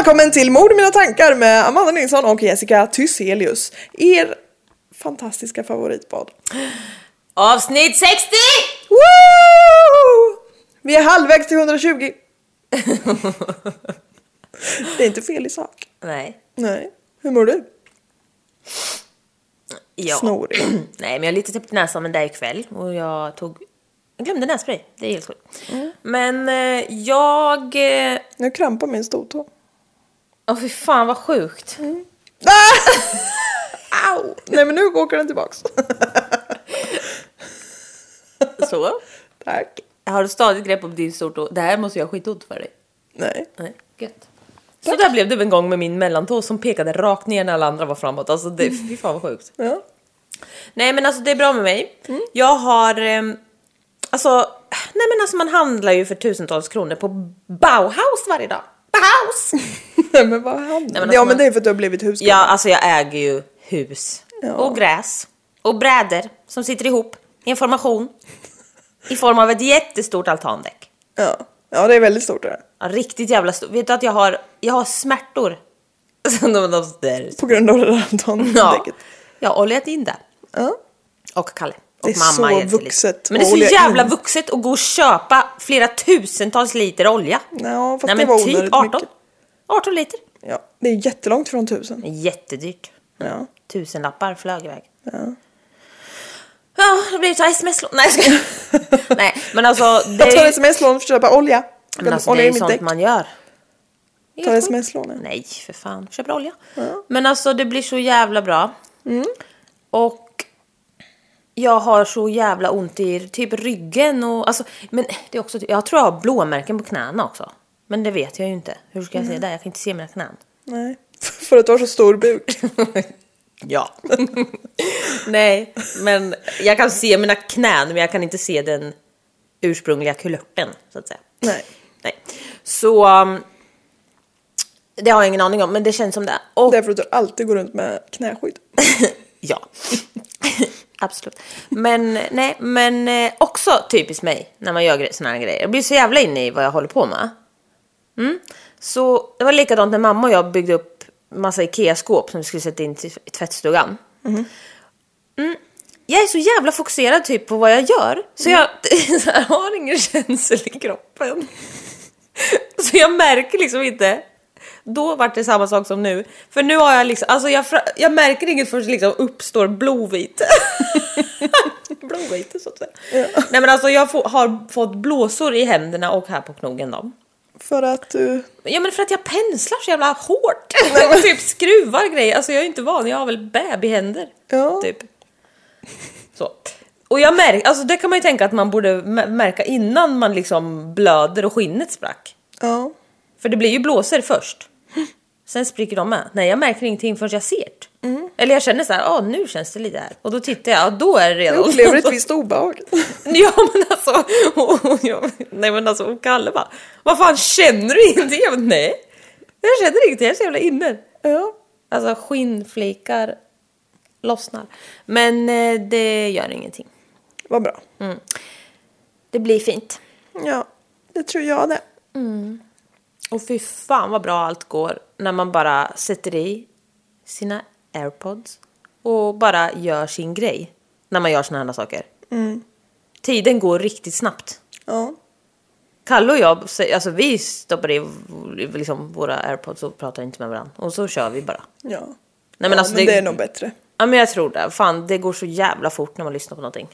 välkommen till Mord i mina tankar med Amanda Nilsson och Jessica Thyselius. Er fantastiska favoritpodd. Avsnitt 60! Woo! Vi är halvvägs till 120. Det är inte fel i sak. Nej. Nej. Hur mår du? Ja. Snorig. Nej, men jag har lite täppt näsan men det är ikväll och jag tog... Jag glömde nässpray. Det är helt sjukt. Mm. Men eh, jag... eh, Nu krampar min stortå. Åh fy fan vad sjukt. Ah! Au! Nej men nu åker den tillbaks. Så. Tack. Har du stadigt grepp om din stortå? Det här måste jag skitont för dig. Nej. Nej, gött. Så där blev det en gång med min mellantå som pekade rakt ner när alla andra var framåt. Alltså det, fy fan vad sjukt. Ja. Nej men alltså det är bra med mig. Jag har, ehm, alltså, nej men alltså man handlar ju för tusentals kronor på Bauhaus varje dag. Bauhaus! Nej men vad händer? men ja alltså men det är för att du har blivit husgubbe. ja alltså jag äger ju hus Ja. och gräs och brädor som sitter ihop. Information. I form av ett jättestort altandäck. Ja. ja det är väldigt stort det. Ja, riktigt jävla stort. Vet du att jag har, jag har smärtor? Så de, de, där. På grund av det där Ja, tandäcket. jag har oljat in det. Ja. Och Kalle. Och Det är så mamma lite. vuxet Men det är så jävla in. vuxet att gå och köpa flera tusentals liter olja. Ja, fast Nej det men var typ onödigt 18. mycket. 18 liter. Ja, det är jättelångt från tusen. Jättedyrt. Ja. Tusenlappar flög iväg. Ja. Ja, det blir ett sms-lån. Nej, skojar. Nej, men alltså det Jag tar är, sms-lån för att köpa olja. Men alltså, det olja är i ju sånt däck. man gör. Tar sms-lån. ja. Nej, för fan. Köper olja. Men alltså det blir så jävla bra. Mm. Och jag har så jävla ont i typ ryggen och alltså, men det är också, jag tror jag har blåmärken på knäna också. Men det vet jag ju inte. Hur ska jag se det? Jag kan inte se mina knän. Nej. För att du har så stor buk. Ja. Nej, men jag kan se mina knän men jag kan inte se den ursprungliga kulörten så att säga. Nej. Nej. Så um, det har jag ingen aning om men det känns som det. Och Det är för att du alltid går runt med knäskydd. Ja, absolut. Men nej, men eh, också typiskt mig när man gör såna här grejer. Jag blir så jävla inne i vad jag håller på med. Mm. Så det var likadant när mamma och jag byggde upp massa Ikea-skåp som vi skulle sätta in i tvättstugan. Mm. Jag är så jävla fokuserad typ på vad jag gör så jag så här, har ingen känsel i kroppen. Så jag märker liksom inte. Då var det samma sak som nu. För nu har jag liksom, alltså jag, jag märker inget förrän det liksom uppstår blodvite. blodvite så att säga. Nej men alltså jag får, har fått blåsor i händerna och här på knogen då. För att du... Ja men för att jag penslar så jävla hårt. och typ skruvar grejer. Alltså jag är inte van, jag har väl babyhänder. Ja. Typ. Så. Och jag märker, alltså det kan man ju tänka att man borde märka innan man liksom blöder och skinnet sprack. Ja. För det blir ju blåsor först. Sen spricker de med. Nej jag märker ingenting förrän jag ser det. Mm. Eller jag känner så här, ah nu känns det lite här. Och då tittar jag, och då är det redan... Jag upplever ett visst obehag. Ja men alltså, och, och, jag, nej men alltså och Kalle bara, vad fan känner du ingenting? Jag bara, nej, jag känner ingenting, jag är så jävla inne. Ja. Alltså skinnflikar lossnar. Men eh, det gör ingenting. Vad bra. Det blir fint. Ja, det tror jag det. Och fy fan vad bra allt går när man bara sätter i sina airpods och bara gör sin grej. När man gör såna här saker. Tiden går riktigt snabbt. Ja. Kalle och jag, alltså vi stoppar i liksom våra airpods och pratar inte med varandra. Och så kör vi bara. Ja. Nej men ja, alltså men det... är nog bättre. Ja men jag tror det. Fan det går så jävla fort när man lyssnar på någonting.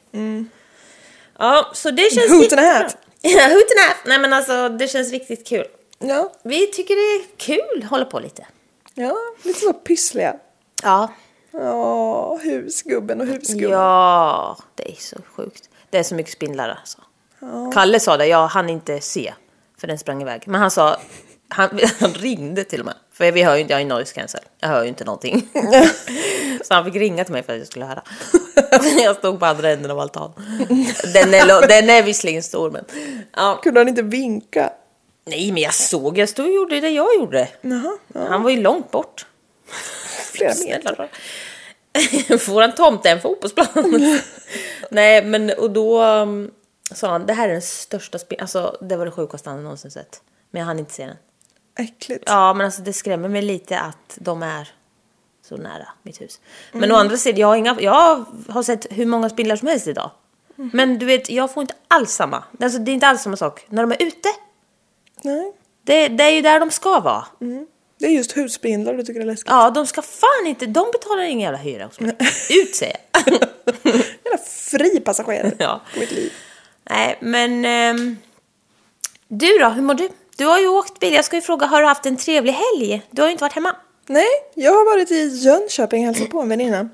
Ja så det känns Hoot riktigt and a bra. half. Ja, hoot and a half. Nej men alltså det känns riktigt kul. Ja. Vi tycker det är kul att hålla på lite. Ja, lite så pyssliga. Ja. Ja, husgubben och husgubben. Ja, det är så sjukt. Det är så mycket spindlar alltså. Kalle sa det, jag hann inte se. För den sprang iväg. Men han sa, han, han ringde till och med. För vi hör ju inte, jag har ju noise cancel. Jag hör ju inte någonting. så han fick ringa till mig för att jag skulle höra. jag stod på andra änden av altan. Den är, den är visserligen stor men. Ja. Kunde han inte vinka? Nej men jag såg, jag stod och gjorde det jag gjorde. Jaha, ja. Han var ju långt bort. Flera meter. Får han tomte en fotbollsplan? Nej men och då um, sa han det här är den största spel, alltså det var det sjukaste han någonsin sett. Men jag hann inte se den. Äckligt. Ja, men alltså det skrämmer mig lite att de är så nära mitt hus. Men å andra sidan, jag har, inga, jag har sett hur många spindlar som helst idag. Men du vet, jag får inte alls samma. Alltså, det är inte alls samma sak när de är ute. Nej. Det, det är ju där de ska vara. Det är just husspindlar du tycker är läskigt. Ja, de ska fan inte, de betalar ingen jävla hyra hos mig. Ut säger jag. Jävla fri passagerare Ja. på mitt liv. Nej, men... ehm, du då, hur mår du? Du har ju åkt bil. Jag ska ju fråga, har du haft en trevlig helg? Du har ju inte varit hemma. Nej, jag har varit i Jönköping och hälsat på en väninna.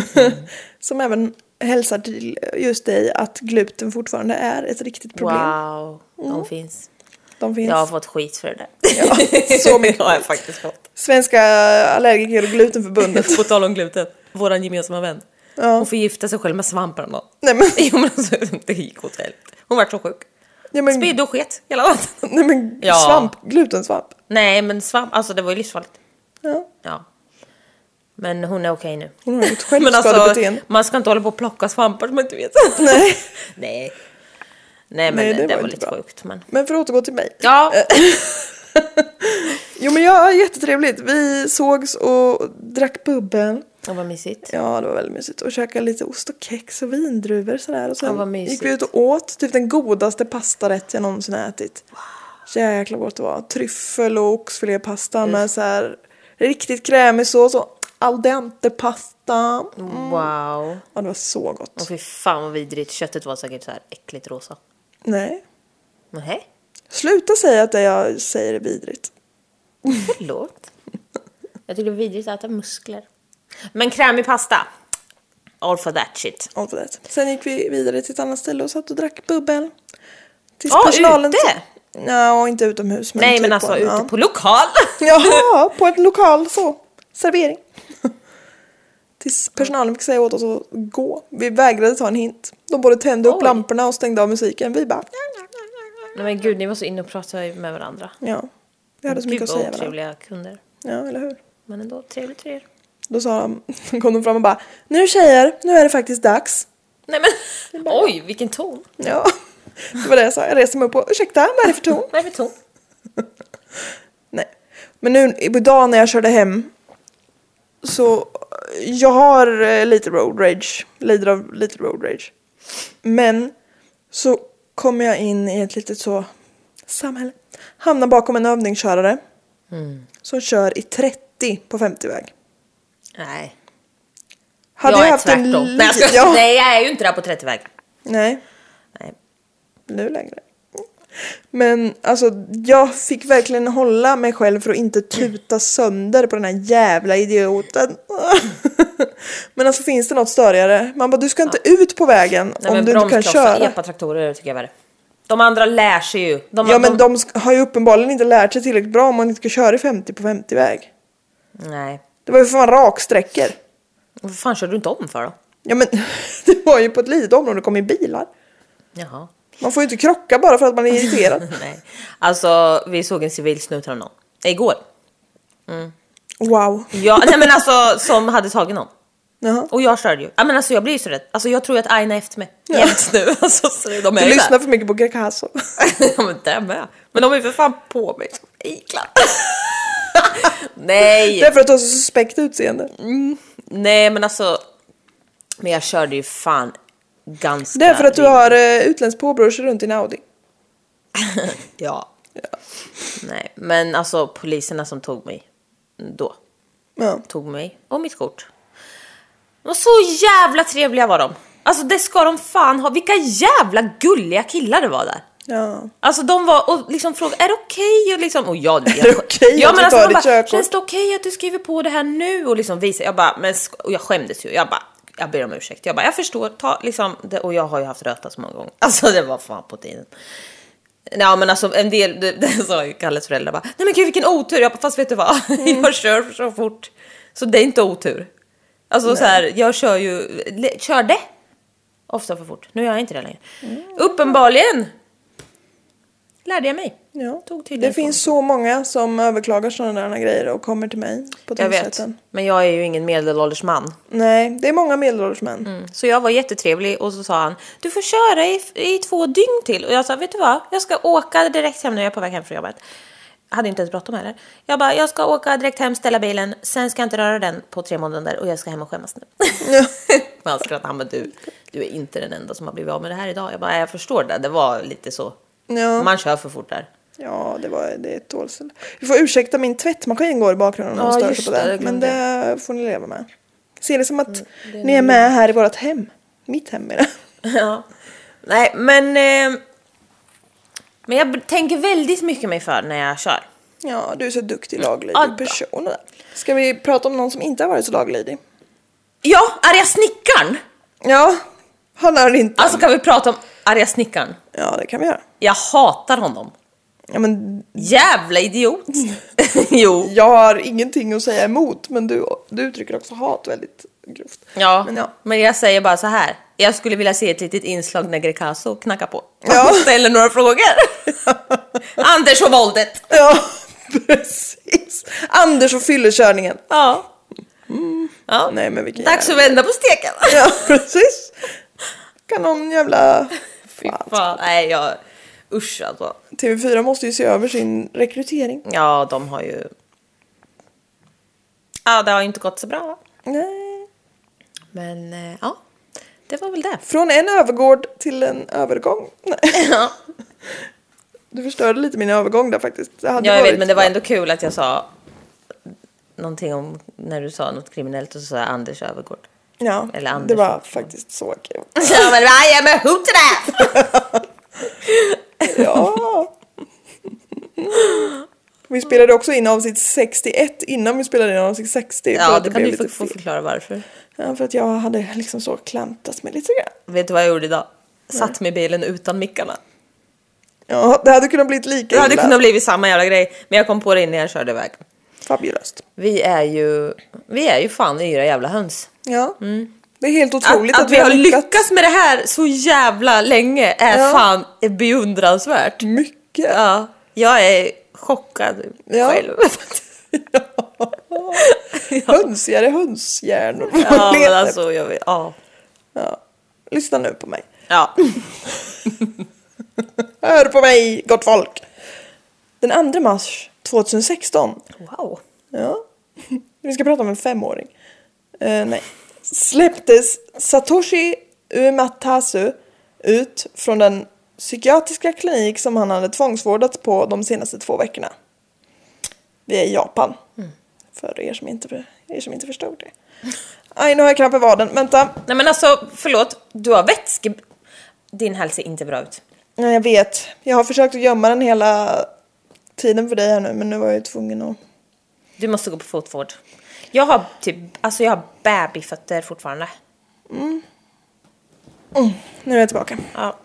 Som även hälsar till just dig att gluten fortfarande är ett riktigt problem. Wow, de finns. De finns. Jag har fått skit för det där. Ja, så mycket. har jag faktiskt fått. Svenska allergiker och glutenförbundet. På tal om gluten, våran gemensamma vän. Ja. Hon förgiftade sig själv med svamparna. Nej men, Jo men alltså, det gick åt helvete. Hon vart så sjuk. ja, men, Spydde och sket hela natten. nej, men Ja. svamp, glutensvamp. Nej men svamp, alltså det var ju livsfarligt. Ja, Ja. Men hon är okej nu. hon har ett Men alltså, självskadebeteende. man ska inte hålla på och plocka svampar som man inte vet. Nej. Nej. Nej men Nej, det det, var var, lite bra. sjukt. Men... Men för att återgå till mig. Ja, Jo men ja, jättetrevligt. Vi sågs och drack bubbel. det var mysigt. Ja, det var väldigt mysigt. Och käkade lite ost och kex och vindruvor sådär. Och Ja, vad sen mysigt. gick vi ut och åt typ den godaste pastarätt jag någonsin ätit. Jäklar gott det var. Tryffel och oxfilépasta med så här riktigt krämig sås och al dente pasta. Wow. Ja, det var så gott. Och fy fan vad vidrigt. Köttet var säkert så här äckligt rosa. Nej. Nej, Sluta säga att det jag säger är vidrigt. förlåt. Jag tycker det är vidrigt att äta muskler. Men krämig pasta. All for that shit. All for that. Sen gick vi vidare till ett annat ställe och satt och drack bubbel. Tills Ja, personalen... ute? Ja, inte utomhus. Men Nej typ men alltså på, ute ja. på lokal. Jaha, på ett lokal så. Servering. Tills personalen fick säga åt oss att gå. Vi vägrade ta en hint. De både tände upp Oj. lamporna och stängde av musiken. Vi bara... Nej men gud, ni var så inne och pratade med varandra. Ja. Vi hade så mycket att säga varandra. otrevliga kunder. Ja, eller hur? Men ändå, trevligt för er. Då sa de, kom de fram och bara Nu tjejer, nu är det faktiskt dags. Nej men, oj vilken ton. Ja, det var det jag sa. Jag reser mig upp och ursäkta, vad är det för ton? Vad är det för ton? Nej. Men nu idag när jag körde hem så jag har eh, lite road rage, lider av lite road rage. Men så kommer jag in i ett litet så samhälle. Hamnar bakom en övningskörare som kör i 30 på 50-väg. Nej. Hade jag jag är haft en tvärtom. li- Nej, jag ska... ja, Nej jag är ju inte där på 30-väg. nej, Nej. nu längre. Men alltså jag fick verkligen hålla mig själv för att inte tuta sönder på den här jävla idioten. Men alltså finns det något störigare? Man bara du ska inte ut på vägen Nej, om du inte kan köra. epatraktorer tycker jag värre. De andra lär sig ju. De, Ja men de sk- har ju uppenbarligen inte lärt sig tillräckligt bra om man inte ska köra i 50 på 50 väg. Nej. Det var ju för fan raksträckor. Vad fan kör du inte om för då? Ja men det var ju på ett litet område, det kom ju bilar. Jaha. Man får ju inte krocka bara för att man är irriterad. Nej. Alltså vi såg en civil snut någon. Igår. Wow. Ja, nej men alltså som hade tagit någon. Jaha. Och jag körde ju. Ja men alltså jag blir ju så rädd. Alltså jag tror ju att Aina är efter mig. Ja. Jämt nu. Alltså så de är Du lyssnar för mycket på där. ja men det med. Men de är ju för fan på mig som iklar. Nej. Det är för att du har så suspekt utseende. Nej men alltså. Men jag körde ju fan ganska... Det är för att du har uh, utländskt påbrå och kör runt i en Audi. Ja. Nej men alltså poliserna som tog mig då. Ja. Tog mig och mitt kort. Var så jävla trevliga var de. Alltså det ska de fan ha. Vilka jävla gulliga killar det var där. Ja. Alltså de var och liksom frågade, är det okej? Och liksom, och jag, Är det okej ja, att men du alltså, de ditt bara, körkort? Känns det okej att du skriver på det här nu? Och liksom visa, jag bara, men och jag skämdes ju. Jag bara, jag ber om ursäkt. Jag bara, jag förstår, ta liksom, det, och jag har ju haft röta så många gånger. Alltså det var fan på tiden. Ja men alltså en del, det, det sa ju Kalles föräldrar bara, nej men gud vilken otur. Jag bara, fast vet du vad, Mm. jag kör så fort. Så det är inte otur. Alltså så här, jag kör ju, körde ofta för fort. Nu gör jag inte det längre. Mm. Uppenbarligen lärde jag mig. Ja. Tog Det finns så många som överklagar sådana där grejer och kommer till mig på Jag vet, tingsrätten. men jag är ju ingen medelålders man. Nej, det är många medelålders män. Mm. Så jag var jättetrevlig och så sa han, du får köra i, i två dygn till. Och jag sa, vet du vad, jag ska åka direkt hem när jag är på väg hem från jobbet. hade inte ens bråttom heller. Jag bara, jag ska åka direkt hem, ställa bilen, sen ska jag inte röra den på tre månader och jag ska hem och skämmas nu. Ja. Men han skrattade, han bara, du, du är inte den enda som har blivit av med det här idag. Jag bara, jag förstår det, det var lite så. Ja. Man kör för fort där. Ja, det var det är ett tålsel. Vi får ursäkta min tvättmaskin går i bakgrunden och Ja, stör sig på det, det Men det får ni leva med. Se det som att det är ni är med här i vårt hem. Mitt hem är det. Ja. Nej, men... Eh, men jag tänker väldigt mycket mig för när jag kör. Ja, du är så duktig laglydig Adda. person. där. Ska vi prata om någon som inte har varit så laglydig? Ja, arga snickaren! Ja, han är inte. Alltså kan vi prata om arga snickaren? Ja, det kan vi göra. Jag hatar honom. Ja, men Jävla idiot! jo. jag har ingenting att säga emot, men du, du uttrycker också hat väldigt grovt. Ja, Men ja. men jag säger bara så här. Jag skulle vilja se ett litet inslag när Grecaso knackar på. Ja. Och ställer några frågor. Anders och våldet. Ja, precis. Anders och fyllekörningen. Ja. ja. Nej, men vilken Dags att jävla... vända på steken. Ja, precis. Kan någon jävla... Fy fan. Nej, jag... Usch alltså. TV4 måste ju se över sin rekrytering. Ja, de har ju... Ja, det har ju inte gått så bra. Nej. Men eh, ja, det var väl det. Från en övergård till en övergång. Nej. Ja, Du förstörde lite min övergång där faktiskt. Det hade jag vet, varit men det var ändå kul att jag sa någonting om när du sa något kriminellt och så sa jag Anders Övergård. Ja, eller det var faktiskt så kul. Ja, men am a hootenanny! Ja. Vi spelade också in avsnitt 61 innan vi spelade in avsnitt 60. för Ja, då det kan du få, få förklara varför. Ja, för att jag hade liksom så klantat mig lite grann. Vet du vad jag gjorde idag? Satt i bilen utan mickarna. Ja, det hade kunnat bli lika Det hade illa. kunnat bli samma jävla grej, men jag kom på det innan jag körde iväg. Fabulöst. Vi är ju, vi är ju fan yra jävla höns. Ja. Det är helt otroligt Att, att vi har lyckats med det här så jävla länge är Ja. fan beundransvärt. mycket. Ja, jag är chockad Ja. själv. Hönsigare hönshjärnor. ja, men alltså, jag vet, ja. ja. Lyssna nu på mig. ja. Hör på mig, gott folk. Den 2 mars 2016 Wow. Ja. Vi ska prata om en femåring. Eh, nej. Släpptes Satoshi Uematsu ut från den psykiatriska klinik som han hade tvångsvårdats på de senaste två veckorna. Vi är i Japan. För er som, inte, er som inte förstod det. Aj, nu har jag kramp i vaden. Vänta. Nej men alltså, förlåt. Du har vätske... Din hals ser inte bra ut. Nej, jag vet. Jag har försökt att gömma den hela tiden för dig här nu, men nu var jag ju tvungen att... Du måste gå på fotvård. Jag har typ, alltså jag har babyfötter fortfarande. Nu är jag tillbaka. Ja.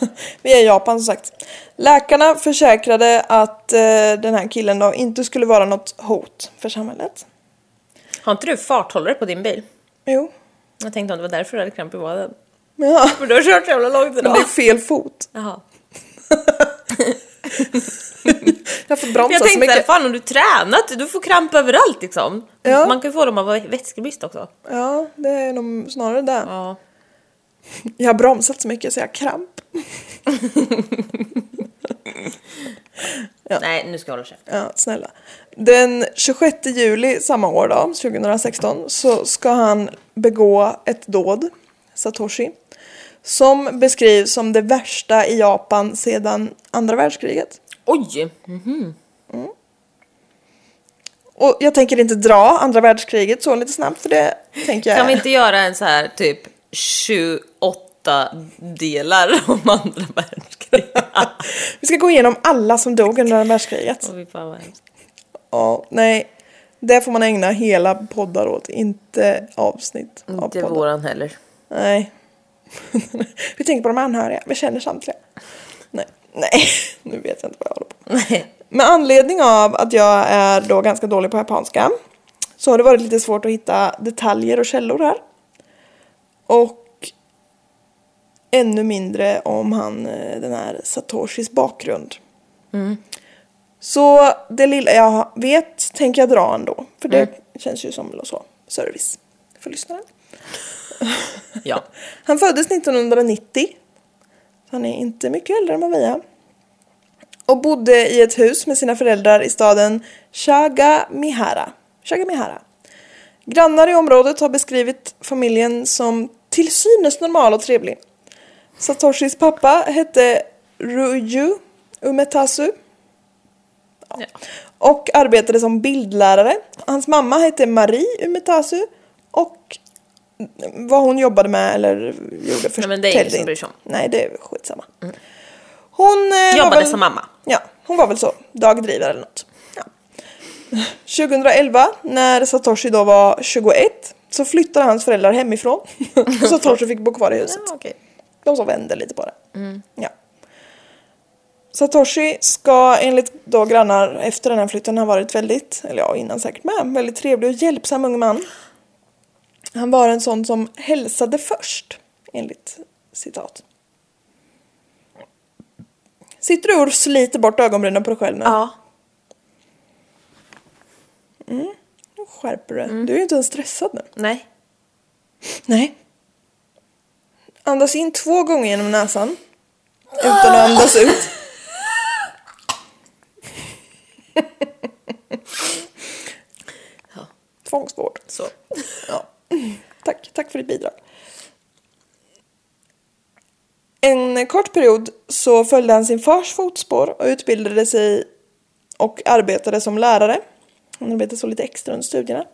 Vi är i Japan som sagt. Läkarna försäkrade att eh, den här killen då inte skulle vara något hot för samhället. Har inte du farthållare på din bil? Jo. Jag tänkte om det var därför du hade kramp i vaden. Ja, För du har kört så jävla långt men idag. det är fel fot. Jaha. Jag får bromsa Jag så tänkte, mycket. fan om du tränat, du får kramp överallt liksom. Ja. Man kan ju få dem av vätskebrist också. Ja, det är nog snarare det. Ja. Jag har bromsat så mycket så jag har kramp. Nej, nu ska jag hålla käften. Ja, snälla. Den 26 juli samma år då, 2016, så ska han begå ett dåd, Satoshi, som beskrivs som det värsta i Japan sedan andra världskriget. Oj! Och jag tänker inte dra andra världskriget så lite snabbt för det tänker jag Kan vi inte göra en så här typ 28 delar om andra världskriget? Vi ska gå igenom alla som dog under andra världskriget. Fy fan vad. Ja, nej. Det får man ägna hela poddar åt, inte avsnitt av Inte poddar. våran heller. Nej. vi tänker på de anhöriga, vi känner samtliga. Nej, nu vet jag inte vad jag håller på med. Med anledning av att jag är då ganska dålig på japanska så har det varit lite svårt att hitta detaljer och källor här. Och ännu mindre om han, eh, den här Satoshis bakgrund. Så det lilla jag vet tänker jag dra ändå. För det känns ju som så, service för lyssnaren. Ja. Han föddes 1990. Han är inte mycket äldre än är. och bodde i ett hus med sina föräldrar i staden Shagamihara. Shagamihara. Grannar i området har beskrivit familjen som till synes normal och trevlig. Satoshis pappa hette Ruju Umetasu Ja. och arbetade som bildlärare. Hans mamma hette Marie Umetasu och vad hon jobbade med eller gjorde för Nej, men det är ingen som bryr sig om. Nej, det är skitsamma. Hon eh, Jobbade väl, som mamma. Ja, hon var väl så. Dagdrivare eller något. Ja. 2011, när Satoshi då var 21, så flyttade hans föräldrar hemifrån. Satoshi fick bo kvar i huset. Ja, okej. De så vände lite på det. Ja. Satoshi ska enligt då grannar efter den här flytten ha varit väldigt, eller ja innan säkert med, väldigt trevlig och hjälpsam ung man. Han var en sån som hälsade först, enligt citat. Sitter du och sliter bort ögonbrynen på dig själv nu? Ja. Nu skärper du dig. Du är ju inte ens stressad nu. Nej. Nej. Andas in två gånger genom näsan. Utan att andas ut. Ja. Tvångsvård. Så. Ja. Tack, tack för ditt bidrag. En kort period så följde han sin fars fotspår och utbildade sig och arbetade som lärare. Han arbetade så lite extra under studierna.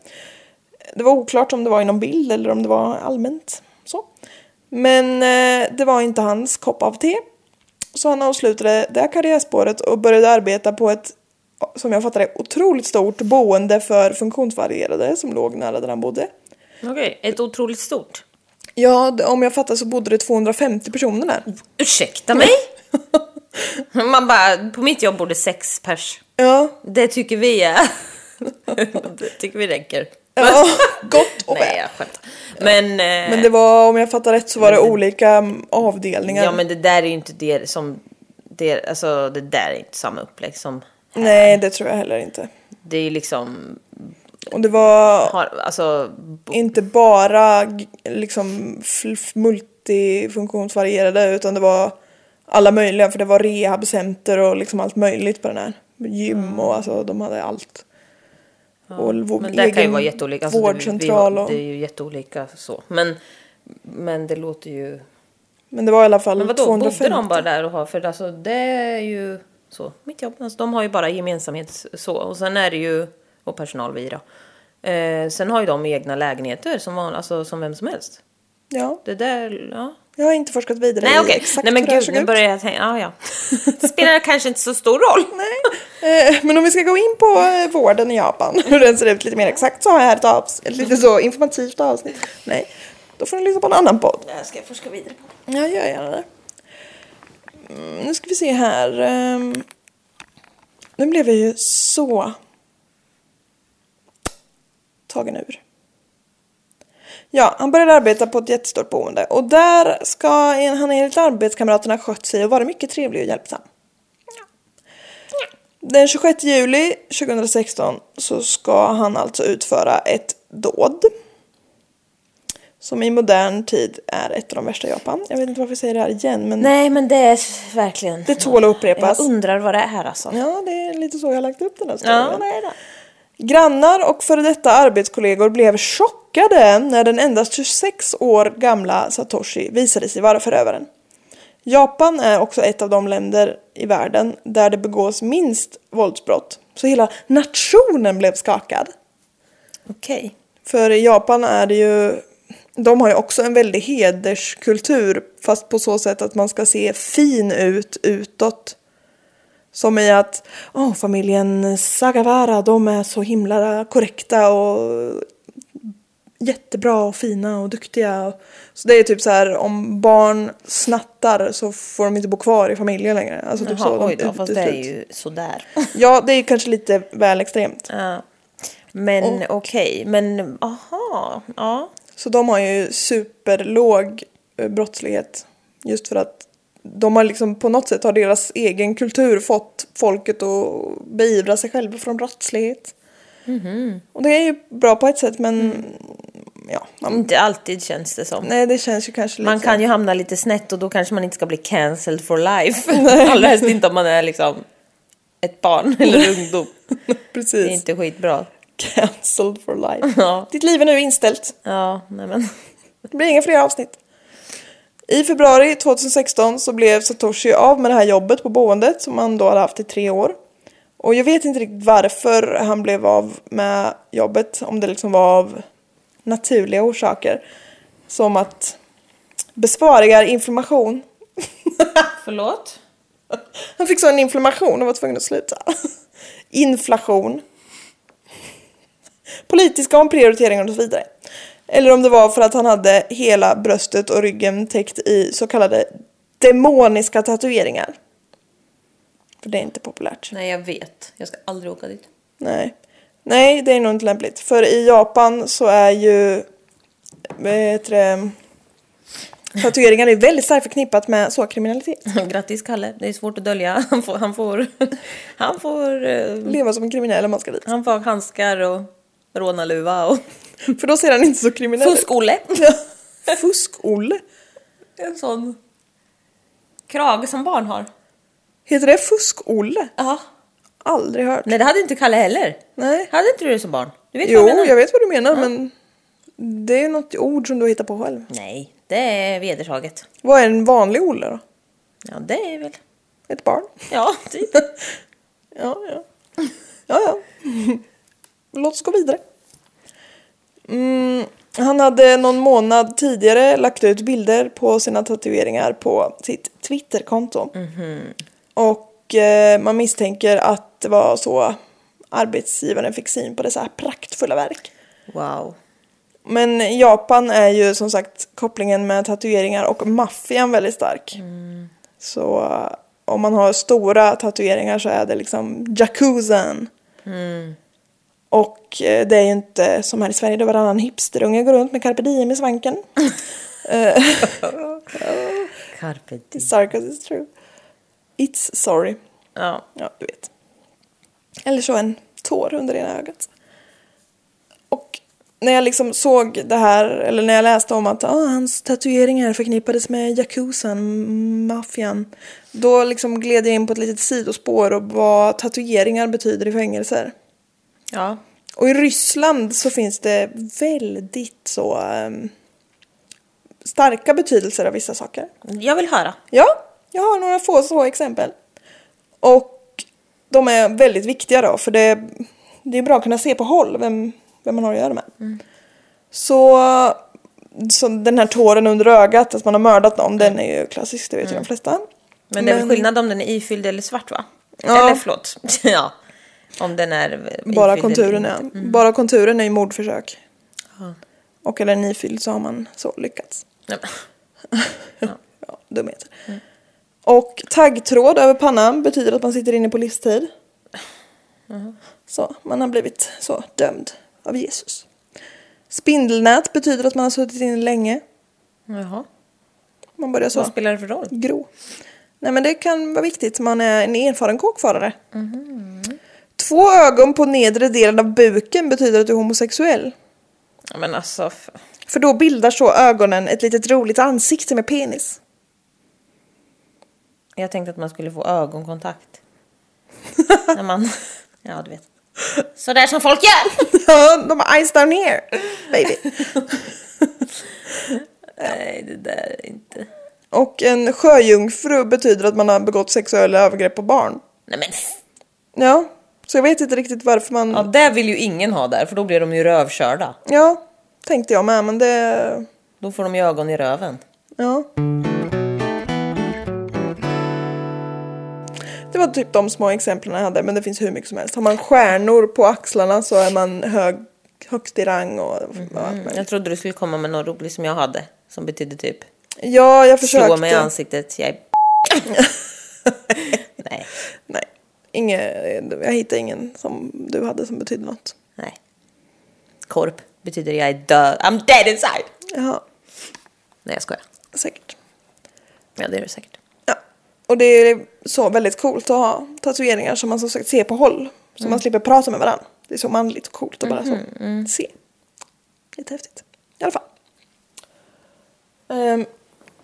Det var oklart om det var inom bild eller om det var allmänt så. Men eh, det var inte hans kopp av te. Så han avslutade det här karriärspåret och började arbeta på ett, som jag fattar det, otroligt stort boende för funktionsvarierade som låg nära där han bodde. Okej, ett otroligt stort. Ja, om jag fattar så bodde det 250 personer där. Ursäkta mig? Man bara, på mitt jobb bor sex pers. Ja, Det tycker vi är... det tycker vi räcker. ja gott och Nej, väl. jag skämtar. Men, eh, Men det var, om jag fattar rätt så var det olika mm, avdelningar. ja, men det där är ju inte det som... Det, alltså, det där är inte samma upplägg som... Nej, det tror jag heller inte. Det är ju liksom... Och det var Har, alltså, inte bara liksom multifunktionsvarierade utan det var alla möjliga för det var rehabcenter och liksom allt möjligt på den här. Gym och alltså de hade allt. och vår men det kan ju vara jätteolika. Alltså, vårdcentral och, det är ju jätteolika så. Men, men det låter ju... Men det var i alla fall Men vadå, 250. bodde de bara där och har? För alltså det är ju så. Mitt jobb, alltså, de har ju bara gemensamhet så. Och sen är det ju, och personal vi då. Eh, sen har ju de egna lägenheter som, van, alltså, som vem som helst. Ja, Det där, ja. jag har inte forskat vidare Nej okej, exakt nej men hur gud nu börjar jag tänka, ja ja. Det spelar kanske inte så stor roll. Eh, Men om vi ska gå in på eh, vården i Japan, hur den ser ut lite mer exakt, så har jag här ett, avs- ett lite så informativt avsnitt. Nej, då får ni lyssna på en annan podd. Det ska jag forska vidare på. Ja, gör gärna det. Mm, nu ska vi se här. ehm. nu blev jag ju så tagen ur. Ja, han började arbeta på ett jättestort boende och där ska han enligt arbetskamraterna skött sig och varit mycket trevlig och hjälpsam. Den 26 juli 2016 så ska han alltså utföra ett dåd. Som i modern tid är ett av de värsta i Japan. Jag vet inte varför jag säger det här igen men Nej men det är verkligen... det tål att upprepas. Jag undrar vad det är här alltså. Ja, det är lite så jag har lagt upp den här storyn. Ja, det är det. Grannar och före detta arbetskollegor blev chockade när den endast 26 år gamla Satoshi visade sig vara förövaren. Japan är också ett av de länder i världen där det begås minst våldsbrott. Så hela nationen blev skakad. Okej. För i Japan är det ju, de har ju också en väldig hederskultur fast på så sätt att man ska se fin ut utåt. Som i att, åh familjen Sagawara, de är så himla korrekta och jättebra och fina och duktiga. Så det är typ så här om barn snattar så får de inte bo kvar i familjen längre. Alltså typ så, Jaha, de oj då, fast det är ju sådär. Ja, det är kanske lite väl extremt. Ja. Men okej, men aha, ja. Så de har ju superlåg eh, brottslighet. Just för att de har liksom på något sätt har deras egen kultur fått folket att beivra sig själva från brottslighet. Och det är ju bra på ett sätt men ja, man, Inte alltid känns det som. nej det känns ju kanske lite Man kan ju hamna lite snett och då kanske man inte ska bli cancelled for life. Allra helst inte om man är liksom ett barn eller ungdom. Precis. Det är inte skitbra. Cancelled for life. Ja. Ditt liv är nu inställt. Ja, nej men. Det blir inga fler avsnitt. I februari 2016 så blev Satoshi av med det här jobbet på boendet som han då hade haft i tre år. Och jag vet inte riktigt varför han blev av med jobbet. Om det liksom var av naturliga orsaker. Som att besparingar, inflammation. Förlåt? Han fick så en inflammation och var tvungen att sluta. Inflation. Politiska omprioriteringar och så vidare. Eller om det var för att han hade hela bröstet och ryggen täckt i så kallade demoniska tatueringar. För det är inte populärt. Nej, jag vet. Jag ska aldrig åka dit. Nej. Nej, det är nog inte lämpligt. För i Japan så är ju... Vad heter det? Tatueringar är väldigt starkt förknippat med så kriminalitet. Grattis Kalle, det är svårt att dölja. Han får, han får, han får, eh, Leva som en kriminell om man ska dit. han får handskar och rånarluva och För då ser han inte så kriminell ut. fusk-Olle. Ja. Fusk-Olle? En sån krage som barn har. Heter det Fusk-Olle? Ja. Aldrig hört. Nej, det hade inte Kalle heller. Nej. Hade inte du det som barn? Du vet Jo, vad jag menar? jag vet vad du menar men det är något ord som du hittar på själv. Nej, det är vedertaget. Vad är en vanlig Olle då? Ja, det är väl... Ett barn? Ja, typ. Ja, ja. Ja, ja. Låt oss gå vidare. Mm, han hade någon månad tidigare lagt ut bilder på sina tatueringar på sitt Twitterkonto. Och eh, man misstänker att det var så arbetsgivaren fick syn på dessa här praktfulla verk. Wow. Men Japan är ju som sagt kopplingen med tatueringar och maffian väldigt stark. Så eh, om man har stora tatueringar så är det liksom jacuzzan. Och eh, det är ju inte som här i Sverige där varannan hipsterunge går runt med carpe diem i svanken. Eh, Carpe diem. Sarcasm is true. It's sorry. Ja. Ja, du vet. Eller så en tår under ena ögat. Och när jag liksom såg det här, eller när jag läste om att ah, hans tatueringar förknippades med Yakuzan, maffian. Då liksom gled jag in på ett litet sidospår och vad tatueringar betyder i fängelser. Ja. Och i Ryssland så finns det väldigt så ehm, starka betydelser av vissa saker. Jag vill höra. Ja, jag har några få så exempel. Och de är väldigt viktiga då, för det, det är bra att kunna se på håll vem, vem man har att göra med. Så, så den här tåren under ögat, att man har mördat någon, den är ju klassisk, det vet ju de flesta. Men det är väl skillnad om den är ifylld eller svart va? Ja. Eller förlåt. ja. Om den är Bara konturen, ja. Bara konturen är ju mordförsök. Ja. Och är den ifylld så har man så lyckats. Nej, men- Ja, dumheter. Och taggtråd över pannan betyder att man sitter inne på livstid. Så, man har blivit så dömd av Jesus. Spindelnät betyder att man har suttit inne länge. Jaha. Man börjar så Vad spelar det för roll? gro. Nej men det kan vara viktigt, man är en erfaren kåkfarare. Två ögon på nedre delen av buken betyder att du är homosexuell. Ja, men alltså. f- För då bildar så ögonen ett litet roligt ansikte med penis. Jag tänkte att man skulle få ögonkontakt. När man... Ja, du vet. Så där som folk gör! Ja, de har eyes down here, baby. Nej, det där är inte... Och en sjöjungfru betyder att man har begått sexuella övergrepp på barn. Nej men... Ja, så jag vet inte riktigt varför man... Ja, Ja, det vill ju ingen ha där, för då blir de ju rövkörda. tänkte jag med, men det... Då får de ju ögon i röven. Ja. Det var typ de små exemplen jag hade, men det finns hur mycket som helst. Har man stjärnor på axlarna så är man hög, högst i rang och, och allt möjligt. Jag trodde du skulle komma med något roligt som jag hade. Som betydde typ Ja, jag försökte. slå mig i ansiktet. Jag är... Inget, jag hittade ingen som du hade som betydde något. nej. Korp betyder jag är död. I'm dead inside. Jaha, Nej, jag skojar. säkert. Ja, det är det säkert. Ja, och det är så väldigt coolt att ha tatueringar som man som sagt ser på håll. Så man slipper prata med varandra. Det är så manligt och coolt att bara så se. Lite häftigt. I alla fall. Ehm,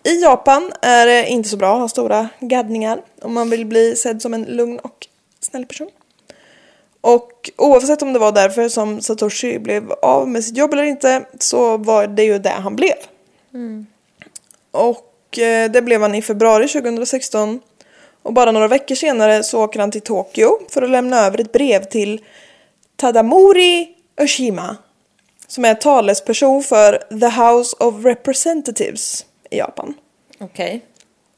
I Japan är det inte så bra att ha stora gaddningar om man vill bli sedd som en lugn och snäll person. Och oavsett om det var därför som Satoshi blev av med sitt jobb eller inte så var det ju det han blev. Och eh, det blev han i februari 2016. Och bara några veckor senare så åker han till Tokyo för att lämna över ett brev till Tadamori Oshima. Som är talesperson för The House of Representatives i Japan. Okej.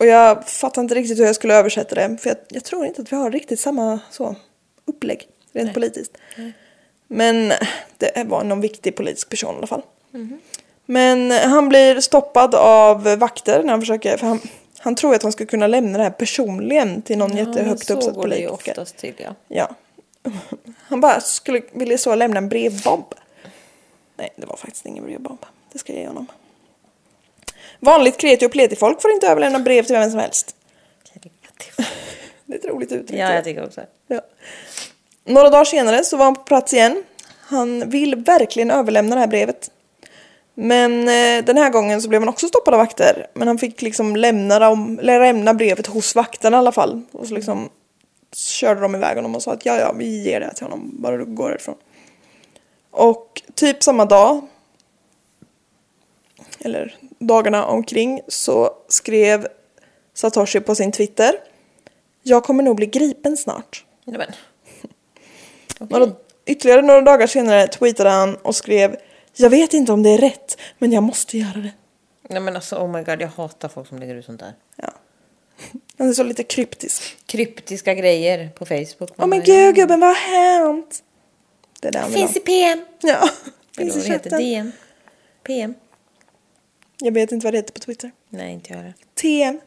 Och jag fattar inte riktigt hur jag skulle översätta det. För jag, jag tror inte att vi har riktigt samma så, upplägg rent politiskt. Men det var någon viktig politisk person i alla fall. Men han blir stoppad av vakter när han försöker. För han, han tror att han ska kunna lämna det här personligen till någon jättehögt så uppsatt går det ju politiker. oftast till ja. Ja. Han bara skulle vilja så lämna en brevbomb. Nej, det var faktiskt ingen brevbomb. Det ska jag ge honom. Vanligt kreti och pleti-folk får inte överlämna brev till vem som helst. Det är ett roligt uttryck. Ja, jag tycker också. Ja. Några dagar senare så var han på plats igen. Han vill verkligen överlämna det här brevet. Men eh, den här gången så blev han också stoppad av vakter. Men han fick liksom lämna, dem, lämna brevet hos vakterna i alla fall. Och så liksom körde de iväg honom och sa att ja, ja, vi ger det till honom. Bara du går härifrån. Och typ samma dag, eller dagarna omkring, så skrev Satoshi på sin Twitter. Jag kommer nog bli gripen snart. Nej, men. Några, ytterligare några dagar senare tweetade han och skrev Jag vet inte om det är rätt, men jag måste göra det. Nej men alltså oh my god, jag hatar folk som lägger ut sånt där. Ja. Han är så lite kryptisk. Kryptiska grejer på Facebook. Åh men gud gubben, vad har hänt? Det är det han vill Finns i PM. Ja, finns i chatten. DM. PM. Jag vet inte vad det heter på Twitter. Nej, inte jag heller. TM.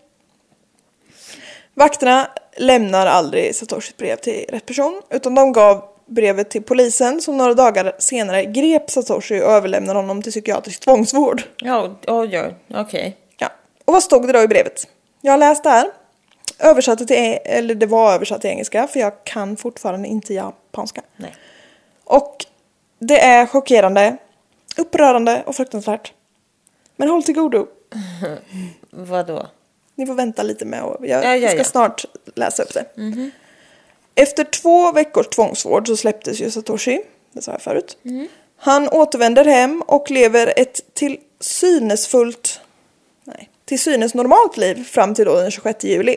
Vakterna lämnar aldrig Satoshis brev till rätt person utan de gav brevet till polisen som några dagar senare grep Satoshi och överlämnade honom till psykiatrisk tvångsvård. Ja, oj, oj, okej. Ja. Och vad stod det då i brevet? Jag har läst det här. Översatte till, e- eller det var översatt till engelska för jag kan fortfarande inte japanska. Nej. Och det är chockerande, upprörande och fruktansvärt. Men håll till godo. Vadå? Ni får vänta lite med och jag Ja, ja, ska ja. snart läsa upp det. Efter två veckors tvångsvård så släpptes ju Satoshi, det sa jag förut. Han återvänder hem och lever ett till synes fullt, nej, till synes normalt liv fram till då den 26 juli.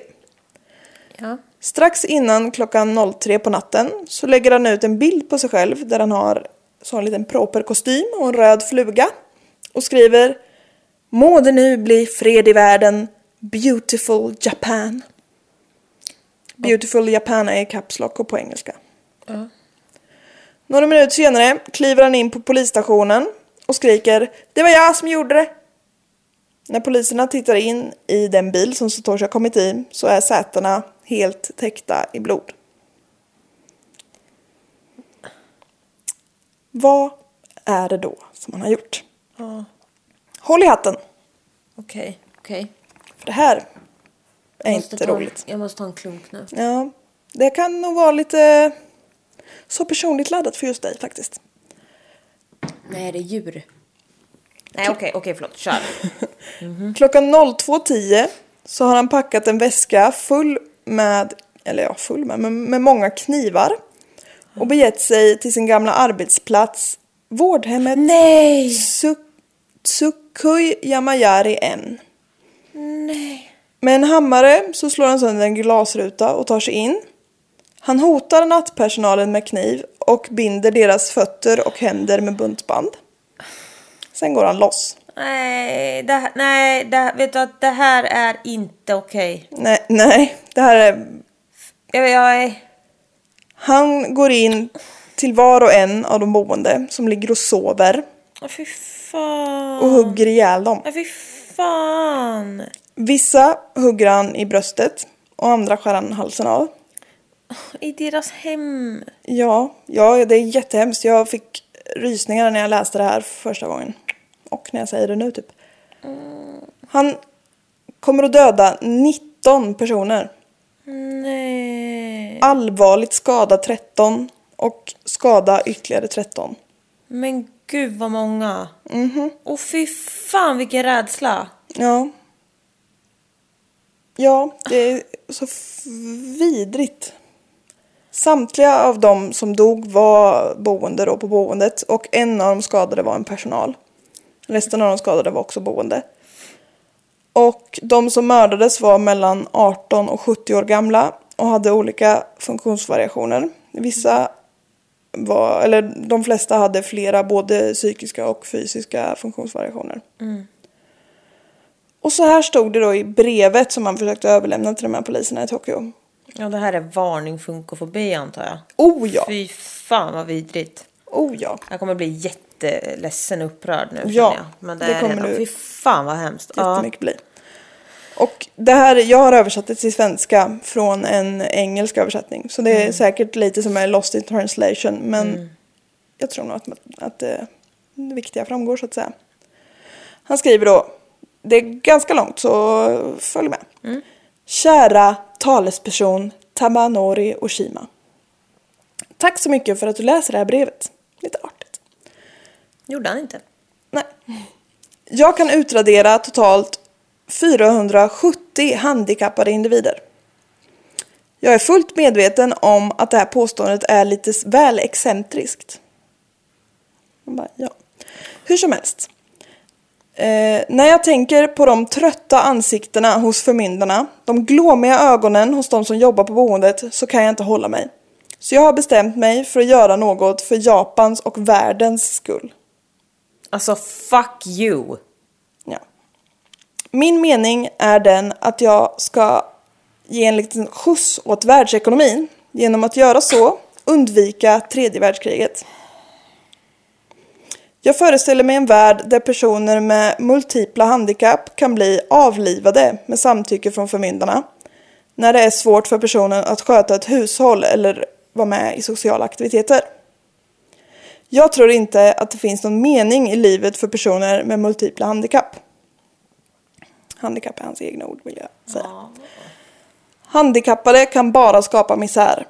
Ja. Strax innan klockan 03 på natten så lägger han ut en bild på sig själv där han har så en liten proper kostym och en röd fluga och skriver Må det nu bli fred i världen, beautiful Japan. Beautiful Japan är caps lock och på engelska. Ja. Några minuter senare kliver han in på polisstationen och skriker Det var jag som gjorde det! När poliserna tittar in i den bil som Satoshi har kommit i så är sätena helt täckta i blod. Vad är det då som han har gjort? Ja. Håll i hatten! Okej, okej. För det här är inte ta- roligt. Jag måste ta en klunk nu. Ja, det kan nog vara lite så personligt laddat för just dig faktiskt. Nej, det är djur. Nej, okej, okej, förlåt. Kör. Klockan 02.10 så har han packat en väska full med, eller ja full med, men med många knivar. Och begett sig till sin gamla arbetsplats, vårdhemmet Nej! Tsuk- Tsukui Yamayari N. Nej. Med en hammare så slår han sönder en glasruta och tar sig in. Han hotar nattpersonalen med kniv och binder deras fötter och händer med buntband. Sen går han loss. Nej, det här, nej, det, vet du att det här är inte okej. Nej, nej, det här är... Jag, jag är... Han går in till var och en av de boende som ligger och sover Åh, fy fan. och hugger ihjäl dem. Ja, fy fan. Vissa hugger han i bröstet och andra skär han halsen av. I deras hem. Ja, ja, det är jättehemskt. Jag fick rysningar när jag läste det här första gången. Och när jag säger det nu typ. Han kommer att döda 19 personer. Nej. Allvarligt skada 13 och skada ytterligare 13. Men gud vad många. Mhm. Och fy fan vilken rädsla. Ja. Ja, det är så f- vidrigt. Samtliga av dem som dog var boende då på boendet och en av de skadade var en personal. Resten av de skadade var också boende. Och de som mördades var mellan 18 och 70 år gamla och hade olika funktionsvariationer. Vissa var, eller de flesta hade flera både psykiska och fysiska funktionsvariationer. Och så här stod det då i brevet som man försökte överlämna till de här poliserna i Tokyo. Ja, det här är varning funkofobi antar jag. Oh ja, Fy fan vad vidrigt. oh ja. Jag kommer bli jätteledsen och upprörd nu Ja, jag. Men det, det är kommer redan. du Fy fan vad hemskt. Ja. Jättemycket bli. Och det här, jag har översatt det till svenska från en engelsk översättning. Så det är säkert lite som är lost in translation. Men jag tror nog att, att det, det viktiga framgår så att säga. Han skriver då, det är ganska långt så följ med. Kära talesperson Tamanori Oshima. Tack så mycket för att du läser det här brevet. Lite artigt. Gjorde han inte? Nej. Jag kan utradera totalt 470 handikappade individer. Jag är fullt medveten om att det här påståendet är lite väl excentriskt. Man bara, ja. Hur som helst. Eh, när jag tänker på de trötta ansiktena hos förmyndarna, de glåmiga ögonen hos de som jobbar på boendet, så kan jag inte hålla mig. Så jag har bestämt mig för att göra något för Japans och världens skull. Alltså fuck you. Min mening är den att jag ska ge en liten skjuts åt världsekonomin genom att göra så undvika tredje världskriget. Jag föreställer mig en värld där personer med multipla handikapp kan bli avlivade med samtycke från förmyndarna när det är svårt för personen att sköta ett hushåll eller vara med i sociala aktiviteter. Jag tror inte att det finns någon mening i livet för personer med multipla handikapp. Handikapp är hans egna ord vill jag säga. Handikappade kan bara skapa misär.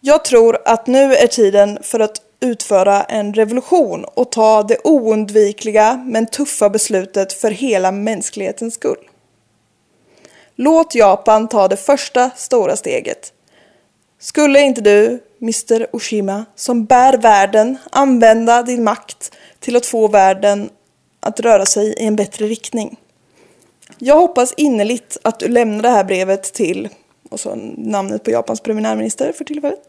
Jag tror att nu är tiden för att utföra en revolution och ta det oundvikliga men tuffa beslutet för hela mänsklighetens skull. Låt Japan ta det första stora steget. Skulle inte du, Mr Oshima, som bär världen, använda din makt till att få världen att röra sig i en bättre riktning? Jag hoppas innerligt att du lämnar det här brevet till, och så namnet på Japans premiärminister för tillfället.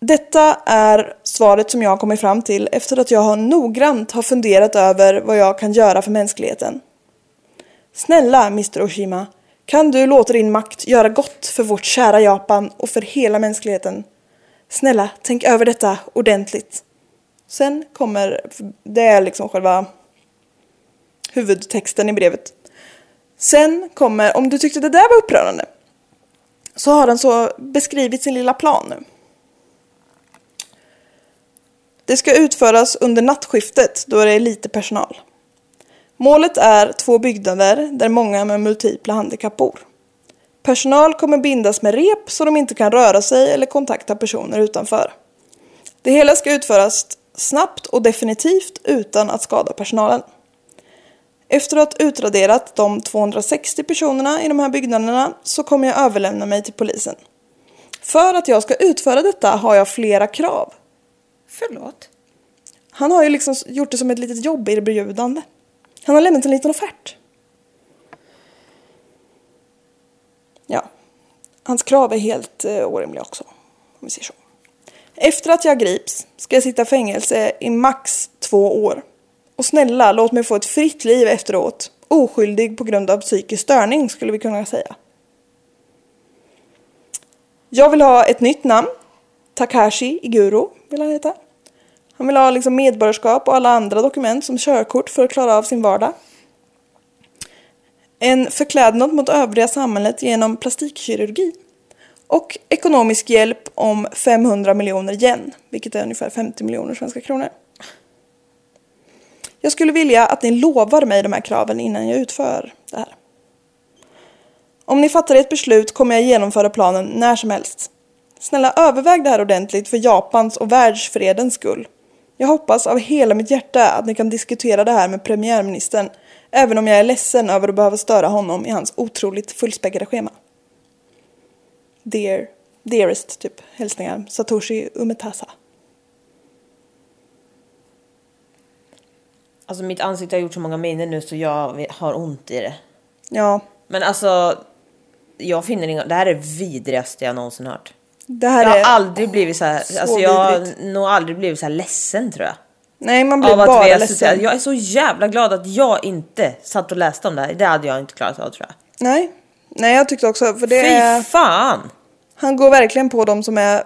Detta är svaret som jag har kommit fram till efter att jag har noggrant har funderat över vad jag kan göra för mänskligheten. Snälla Mr Oshima, kan du låta din makt göra gott för vårt kära Japan och för hela mänskligheten? Snälla, tänk över detta ordentligt. Sen kommer, det är liksom själva huvudtexten i brevet. Sen kommer, om du tyckte det där var upprörande, så har den så beskrivit sin lilla plan nu. Det ska utföras under nattskiftet då det är lite personal. Målet är två byggnader där många med multipla handikapp bor. Personal kommer bindas med rep så de inte kan röra sig eller kontakta personer utanför. Det hela ska utföras snabbt och definitivt utan att skada personalen. Efter att ha utraderat de 260 personerna i de här byggnaderna så kommer jag överlämna mig till polisen. För att jag ska utföra detta har jag flera krav. Förlåt? Han har ju liksom gjort det som ett litet jobberbjudande. Han har lämnat en liten offert. Ja, hans krav är helt eh, orimliga också. Om vi säger så. Efter att jag grips ska jag sitta i fängelse i max två år. Och snälla, låt mig få ett fritt liv efteråt. Oskyldig på grund av psykisk störning skulle vi kunna säga. Jag vill ha ett nytt namn. Takashi Iguro vill han heta. Han vill ha liksom medborgarskap och alla andra dokument som körkort för att klara av sin vardag. En förklädnad mot övriga samhället genom plastikkirurgi. Och ekonomisk hjälp om 500 miljoner yen, vilket är ungefär 50 miljoner svenska kronor. Jag skulle vilja att ni lovar mig de här kraven innan jag utför det här. Om ni fattar ett beslut kommer jag genomföra planen när som helst. Snälla överväg det här ordentligt för Japans och världsfredens skull. Jag hoppas av hela mitt hjärta att ni kan diskutera det här med premiärministern, även om jag är ledsen över att behöva störa honom i hans otroligt fullspäckade schema. Dear dearest typ hälsningar. Satoshi Umetasa. Alltså mitt ansikte har gjort så många miner nu så jag har ont i det. Ja, Men alltså, jag finner inga, det här är det vidrigaste jag någonsin hört. det här Jag har är... aldrig blivit så här, så alltså jag har nog aldrig blivit så här ledsen tror jag. Nej, man blir bara ledsen. suttit- Jag är så jävla glad att jag inte satt och läste om det här. Det hade jag inte klarat av tror jag. Nej. Nej, jag tyckte också, för det Fy är... fan! Han går verkligen på de som är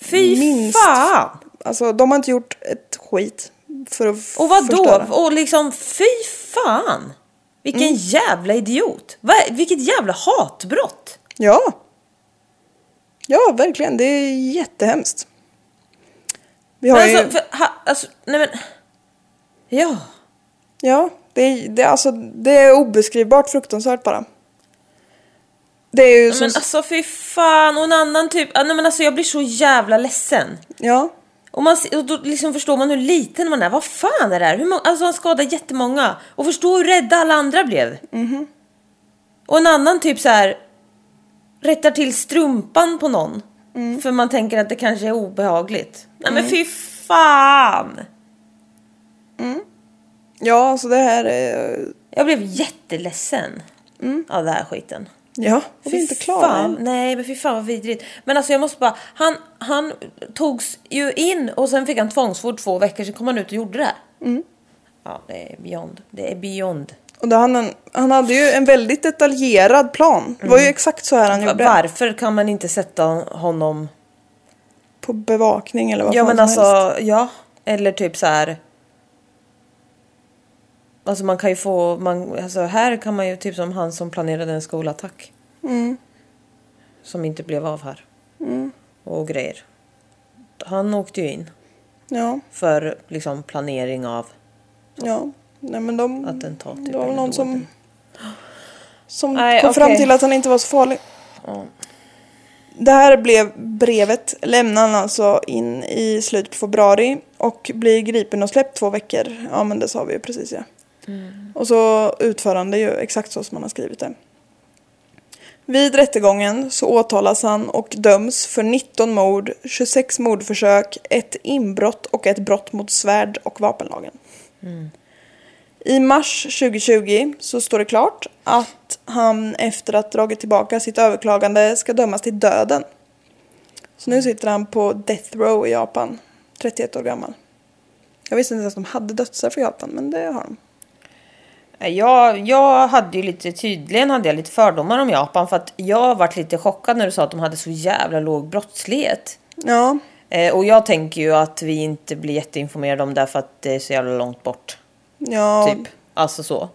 Fy minst... fan! Alltså, de har inte gjort ett skit för att Och vad då? förstöra. Och liksom fy fan! Vilken Mm. jävla idiot! Va, vilket jävla hatbrott! Ja. Ja, verkligen. Det är jättehemskt. Vi har Men ju... alltså, för, ha, alltså, nej men... Ja. Ja, det är, det, är alltså, det är obeskrivbart fruktansvärt bara. Det är ju som... Men alltså fy fan! Och en annan typ... Nej men alltså jag blir så jävla ledsen. Ja. Och, man, och då liksom förstår man hur liten man är. Vad fan är det här? Hur många, alltså han skadade jättemånga. Och förstå hur rädda alla andra blev. Och en annan typ så här rättar till strumpan på någon. För man tänker att det kanske är obehagligt. Nej men fy fan! Ja, alltså det här är... Jag blev jätteledsen av den här skiten. Ja, och vi är inte klara fan, än. Nej, men fy fan vad vidrigt. Men alltså jag måste bara, han, han togs ju in och sen fick han tvångsvård två veckor, sen kom han ut och gjorde det här. Mm. Ja, det är beyond. Det är beyond. Och då han, en, han hade ju en väldigt detaljerad plan. Det var ju exakt så här han gjorde. Varför kan man inte sätta honom... På bevakning eller vad Ja men som alltså, helst. ja. Eller typ så här. Alltså man kan ju få, man, alltså här kan man ju, typ som han som planerade en skolattack. Mm. Som inte blev av här. Och grejer. Han åkte ju in Ja, för liksom planering av ja. Nej men de... attentat. Typ, det var väl någon som... Som Nej, kom fram okej. till att han inte var så farlig. Ja. Det här blev brevet lämnar han alltså in i slutet på februari och blir gripen och släppt två veckor. Ja men det sa vi ju precis ja. Och så utför han det ju exakt så som han har skrivit det. Vid rättegången så åtalas han och döms för 19 mord, 26 mordförsök, ett inbrott och ett brott mot svärd och vapenlagen. I mars 2020 så står det klart att han efter att dragit tillbaka sitt överklagande ska dömas till döden. Så nu sitter han på death row i Japan, 31 år gammal. Jag visste inte ens att de hade dödsstraff i Japan, men det har de. Nej, Jag, jag hade ju lite, tydligen hade jag lite fördomar om Japan för att jag varit lite chockad när du sa att de hade så jävla låg brottslighet. Ja, Eh, och jag tänker ju att vi inte blir jätteinformerade om det för att det är så jävla långt bort. ja, Typ. Alltså så.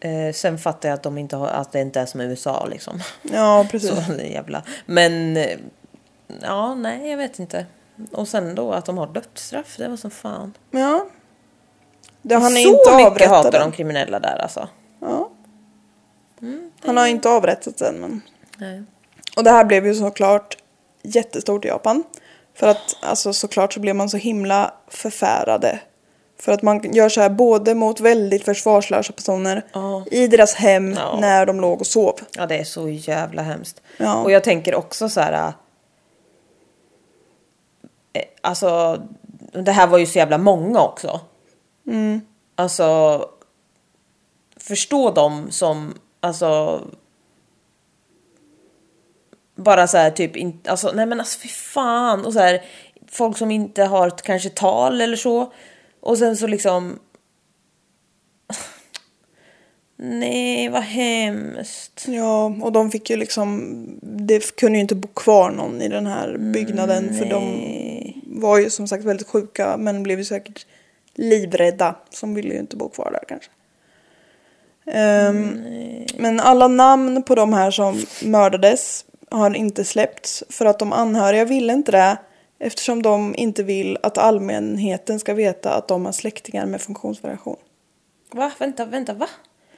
Eh, sen fattar jag att, de inte har, att det inte är som i USA liksom. ja precis. Så jävla. Men eh, ja, nej jag vet inte. Och sen då att de har dödsstraff, det var som fan. Ja. Det, han är så inte mycket avrättad hatar de kriminella där alltså. Ja. Han har inte avrättats än, men... Nej. Och det här blev ju såklart jättestort i Japan. För att alltså såklart så blev man så himla förfärade. För att man gör så här både mot väldigt försvarslösa personer Ja. i deras hem Ja. när de låg och sov. Ja, det är så jävla hemskt. Ja. Och jag tänker också så här. eh, Alltså, det här var ju så jävla många också. Mm. Alltså, förstå dem som, alltså. Bara så här typ, in, alltså nej men alltså fy fan. Och så här, folk som inte har ett kanske tal eller så. Och sen så liksom. Nej, vad hemskt. Ja, och de fick ju liksom... Det kunde ju inte bo kvar någon i den här byggnaden för de var ju som sagt väldigt sjuka men blev ju säkert livrädda. Som ville ju inte bo kvar där kanske. Ehm, men alla namn på de här som mördades har inte släppts för att de anhöriga ville inte det eftersom de inte vill att allmänheten ska veta att de har släktingar med funktionsvariation. Va? Vänta, vänta, va?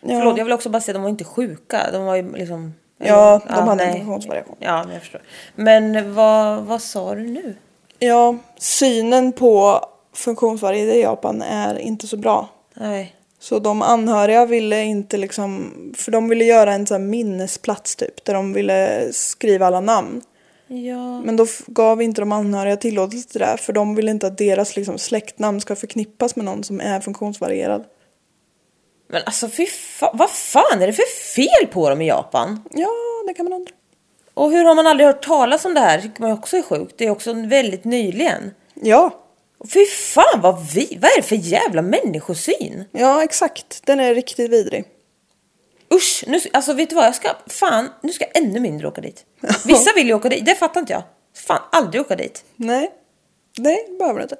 Ja. Förlåt, jag vill också bara säga att de var inte sjuka. De var ju liksom... Ja, de hade en nej. funktionsvariation. Ja, men jag förstår. Men vad, vad sa du nu? Ja, synen på funktionsvarierade i Japan är inte så bra. Nej. Så de anhöriga ville inte liksom, för de ville göra en sån här minnesplats typ, där de ville skriva alla namn. Ja. Men då gav inte de anhöriga tillåtelse till det för de vill inte att deras liksom, släktnamn ska förknippas med någon som är funktionsvarierad. Men alltså fy fa- vad fan är det för fel på dem i Japan? Ja, det kan man undra. Och hur har man aldrig hört talas om det här? tycker man också är sjukt. Det är också väldigt nyligen. Ja, fy fan vad vi, vad är det för jävla människosyn? ja exakt. Den är riktigt vidrig. Usch, nu, alltså vet du vad, jag ska, fan, nu ska jag ännu mindre åka dit. Vissa vill ju åka dit, det fattar inte jag. Fan, aldrig åka dit. Nej, nej det behöver det inte.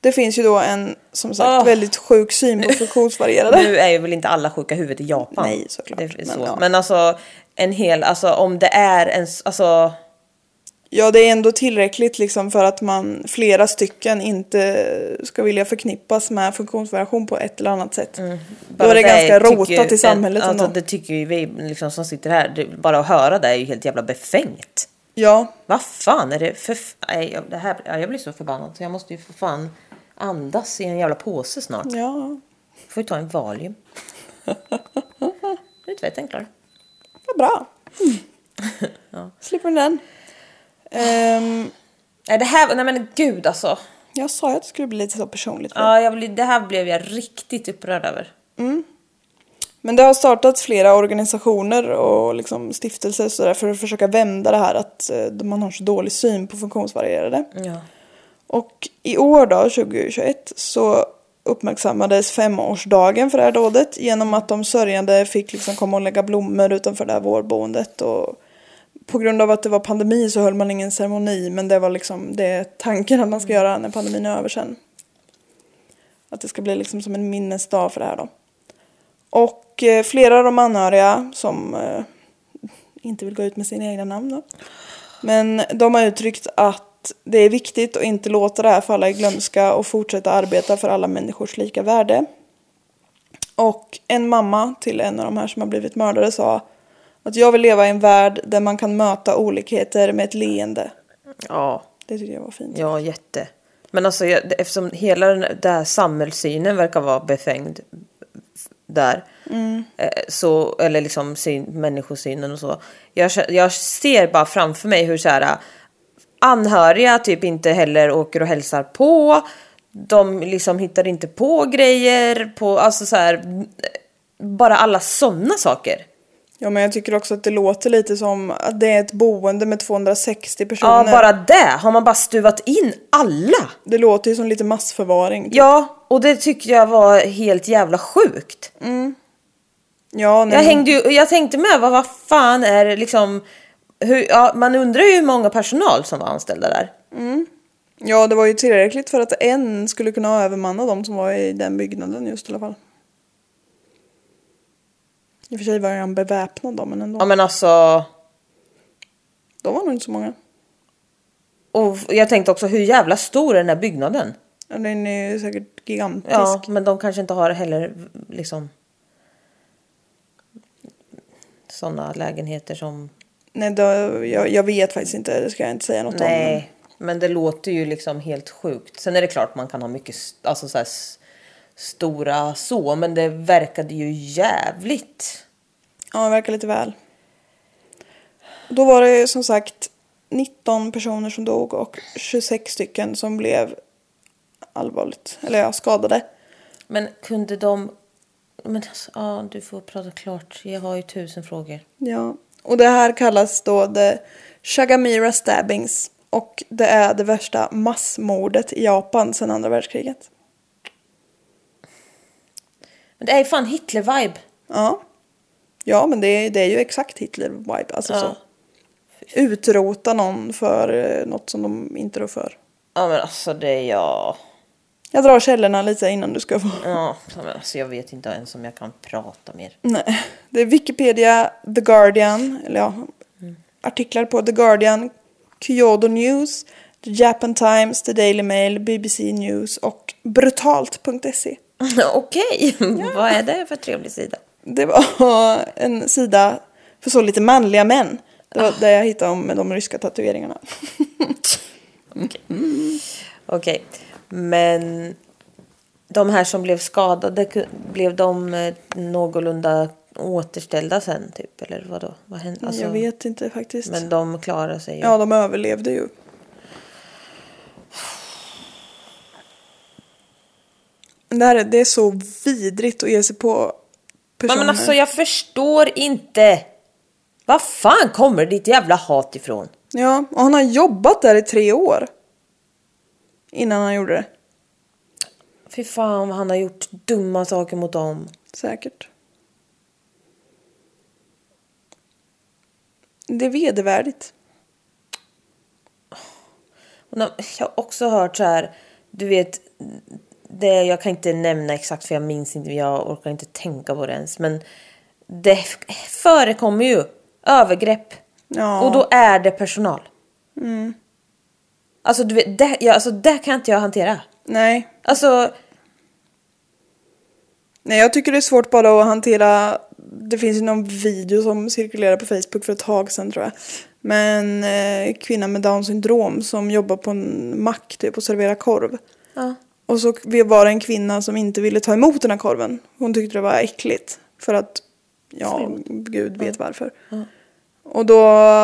Det finns ju då en, som sagt, Åh. väldigt sjuk syn på funktionsvarierade. Nu är ju väl inte alla sjuka huvudet i Japan. Nej, såklart. Det är Men så. ja. Men alltså, en hel, alltså om det är en, alltså, Ja, det är ändå tillräckligt liksom för att man flera stycken inte ska vilja förknippas med funktionsvariation på ett eller annat sätt. Då Mm. bara är det ganska tycker rotat i samhället Alltså, ändå. det tycker ju vi liksom, som sitter här, det, bara att höra det är ju helt jävla befängt. Ja, Vad fan är det för... Nej, det här, ja, jag blir så förbannad så jag måste ju för fan andas i en jävla påse snart. ja, Får ju ta en Valium. Nu är tvätten klar. vad bra. Mm. Slipper den. Ehm, Nej, det här... Nej men gud alltså. jag sa ju att det skulle bli lite så personligt. Ja, jag blir, det här blev jag riktigt upprörd över. Men det har startats flera organisationer och liksom stiftelser så för att försöka vända det här att eh, man har så dålig syn på funktionsvarierade. Ja. Och i år då, 2021, så uppmärksammades femårsdagen för det här dådet genom att de sörjande fick liksom komma och lägga blommor utanför det här vårdboendet. Och på grund av att det var pandemi så höll man ingen ceremoni men det var liksom det är tanken att man ska göra när pandemin är över sen. Att det ska bli liksom som en minnesdag för det här då. Och eh, flera av de anhöriga som eh, inte vill gå ut med sina egna namn då. Men de har uttryckt att det är viktigt att inte låta det här falla i glömska och fortsätta arbeta för alla människors lika värde. Och en mamma till en av de här som har blivit mördare sa att jag vill leva i en värld där man kan möta olikheter med ett leende. Ja. Det tycker jag var fint. Ja, jätte. Men alltså jag, eftersom hela den där samhällssynen verkar vara befängd där. eh, Så, eller liksom syn, människosynen och så. Jag, jag ser bara framför mig hur så här anhöriga typ inte heller åker och hälsar på. De liksom hittar inte på grejer på, alltså så här, mm, bara alla sådana saker. Ja men jag tycker också att det låter lite som att det är ett boende med 260 personer. Ja, bara det. Har man bara stuvat in alla? Det låter ju som lite massförvaring. typ. Ja, och det tyckte jag var helt jävla sjukt. ja nej, Jag, hängde ju, jag tänkte med, vad, vad fan är det liksom... Hur, ja, man undrar ju hur många personal som var anställda där. Ja, det var ju tillräckligt för att en skulle kunna övermanna de som var i den byggnaden just i alla fall. I och för sig var han beväpnad då, men ändå. Ja men alltså... De var nog inte så många. Och jag tänkte också, hur jävla stor är den här byggnaden? Ja, Den är ju säkert gigantisk. Ja, men de kanske inte har heller liksom... Sådana lägenheter som... Nej, då, jag, jag vet faktiskt inte, det ska jag inte säga något om. Nej, men det låter ju liksom helt sjukt. Sen är det klart man kan ha mycket alltså så här, stora så, men det verkade ju jävligt. Ja, det verkar lite väl. Då var det som sagt 19 personer som dog och 26 stycken som blev allvarligt, eller ja, skadade. Men kunde de... Men alltså, ja, du får prata klart. Jag har ju tusen frågor. Ja, och det här kallas då the Shagamira stabbings. Och det är det värsta massmordet i Japan sedan andra världskriget. Men det är ju fan Hitler-vibe. Ja. Ja, men det är, det är ju exakt Hitler-vibe. Alltså Ja. så. Utrota någon för eh, något som de inte rår för. Ja men alltså det är jag... Jag drar källorna lite innan du ska få... Ja, men alltså jag vet inte ens om jag kan prata mer. Nej. Det är Wikipedia, The Guardian, eller ja, artiklar på The Guardian, Kyoto News, The Japan Times, The Daily Mail, BBC News och brutalt.se. Okej, vad är det för trevlig sida? Det var en sida för så lite manliga män. Det var där jag hittade om de ryska tatueringarna. Okej, men de här som blev skadade, blev de eh, någorlunda återställda sen typ? Eller vadå? Vad hände? Alltså, jag vet inte faktiskt. Men de klarar sig ju. Ja, de överlevde ju. Det, här är, det är så vidrigt att ge sig på personer. men, alltså jag förstår inte. Vad fan kommer ditt jävla hat ifrån? Ja, och han har jobbat där i tre år. Innan han gjorde det. Fy fan vad han har gjort dumma saker mot dem. Säkert. Det är vedervärdigt. Jag har också hört så här, du vet, det, jag kan inte nämna exakt för jag minns inte, jag orkar inte tänka på det ens. Men det förekommer ju övergrepp. Ja. Och då är det personal. Alltså, du vet, det, ja, alltså det kan inte jag hantera. Nej. Alltså, Nej, jag tycker det är svårt bara att hantera. Det finns ju någon video som cirkulerar på Facebook för ett tag sedan tror jag. Men eh, kvinna med down syndrom som jobbar på en mack typ och serverar korv. ja. Och så var det en kvinna som inte ville ta emot den här korven. Hon tyckte det var äckligt. För att, ja, gud vet varför. Och då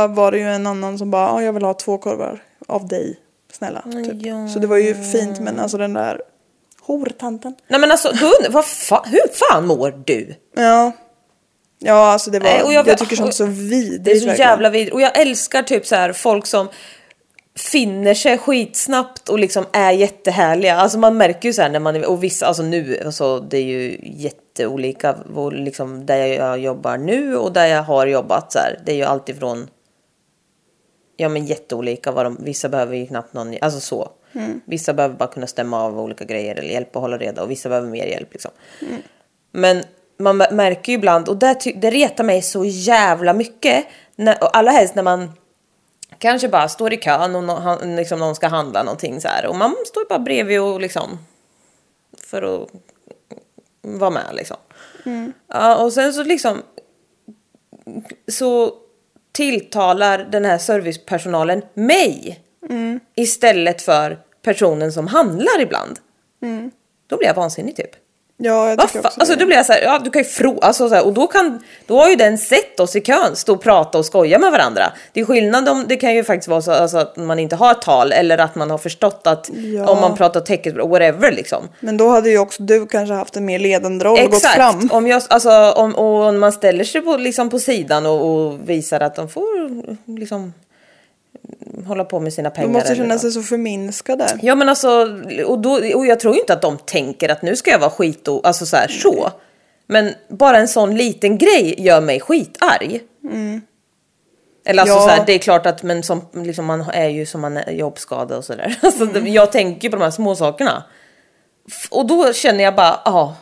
var det ju en annan som bara, ja, jag vill ha två korvar av dig, snälla. Typ. Ja. Så det var ju fint, men alltså den där hortanten. Nej men alltså, undrar, vad fan, hur fan mår du? Ja. Ja, alltså det var, Nej, och jag, jag- tycker sånt är så vidrigt. Det är så verkligen. jävla vidrigt. Och jag älskar typ så här folk som finner sig skitsnabbt och liksom är jättehärliga. Alltså man märker ju så här när man är, och vissa, alltså nu, alltså det är ju jätteolika, och liksom där jag jobbar nu och där jag har jobbat så här. Det är ju alltifrån Ja men jätteolika vad de, vissa behöver ju knappt någon, alltså så. Vissa behöver bara kunna stämma av olika grejer eller hjälpa att hålla reda och vissa behöver mer hjälp liksom. Men man mär- märker ju ibland, och det, det retar mig så jävla mycket. När, och allra helst när man kanske bara står i kön och han- liksom någon ska handla någonting så här. Och man står bara bredvid och liksom för att vara med liksom. Ja, och sen så liksom så tilltalar den här servicepersonalen mig istället för personen som handlar ibland. Då blir jag vansinnig typ. Ja, jag tycker också Alltså då blir jag så här, ja du kan ju fro, alltså så här, och då kan, då har ju den sett oss i kön stå och prata och skoja med varandra. Det är skillnad om, det kan ju faktiskt vara så alltså, att man inte har tal eller att man har förstått att Ja. om man pratar teckenspråk, whatever liksom. Men då hade ju också du kanske haft en mer ledande roll och gått Exakt, fram. om, jag, alltså, om, och om man ställer sig på, liksom på sidan och, och visar att de får liksom hålla på med sina pengar. De måste känna sig så förminskade. Ja men alltså, och, då, och jag tror ju inte att de tänker att nu ska jag vara skit och, alltså så här, så. Men bara en sån liten grej gör mig skitarg. Eller alltså Ja. så här, det är klart att men som, liksom, man är ju som man är jobbskadad och sådär. Alltså, det- Jag tänker på de här små sakerna. Och då känner jag bara, ja,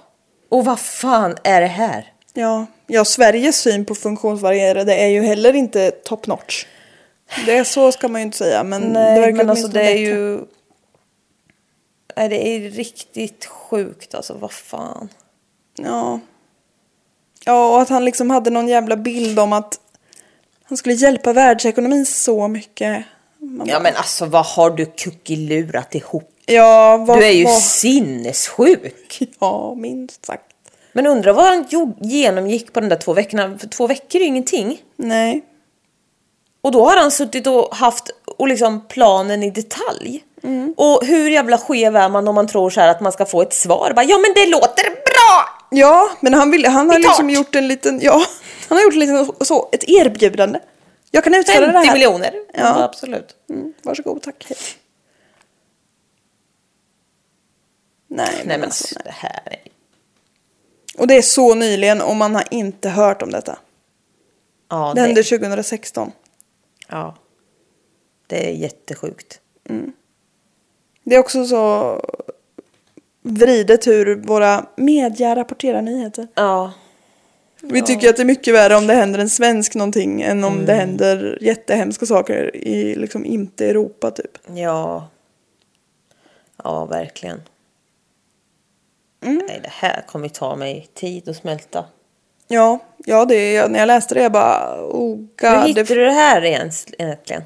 och vad fan är det här? Ja. ja, Sveriges syn på funktionsvarierade är ju heller inte top notch. Det är så ska man ju inte säga, men det Nej, verkar men alltså det är bättre. ju... Nej, det är riktigt sjukt alltså, vad fan. Ja. Ja, och att han liksom hade någon jävla bild om att han skulle hjälpa världsekonomin så mycket. Man Ja bara, men alltså vad har du kuckelurat ihop? ja, vad, Du är ju vad, sinnessjuk. Ja, minst sagt. Men undrar vad han genomgick på de där två veckorna. För två veckor är ju ingenting. Nej. Och då har han suttit och haft och liksom planen i detalj. Mm. Och hur jävla skev är man om man tror så här att man ska få ett svar? Bara, ja men det låter bra! Ja, men han, vill, han har liksom gjort en liten, ja, han har gjort en liten, så, ett erbjudande. Jag kan utföra det 50 här. miljoner. Ja. Ja. absolut. Mm, varsågod, tack. Hej. Nej, men, Nej men alltså, alltså, det här är... Och det är så nyligen och man har inte hört om detta. Ja, Det det, hände 2016. Ja. det är jättesjukt. Det är också så vridet hur våra media rapporterar nyheter. Ja. Vi tycker att det är mycket värre om det händer en svensk någonting än om det händer jättehemska saker i liksom inte Europa typ. Ja. Ja, verkligen. Mm. Nej, det här kommer ta mig tid att smälta. Ja, ja det är, när jag läste det jag bara oh Hur god. hittade Det, du det här ens, egentligen?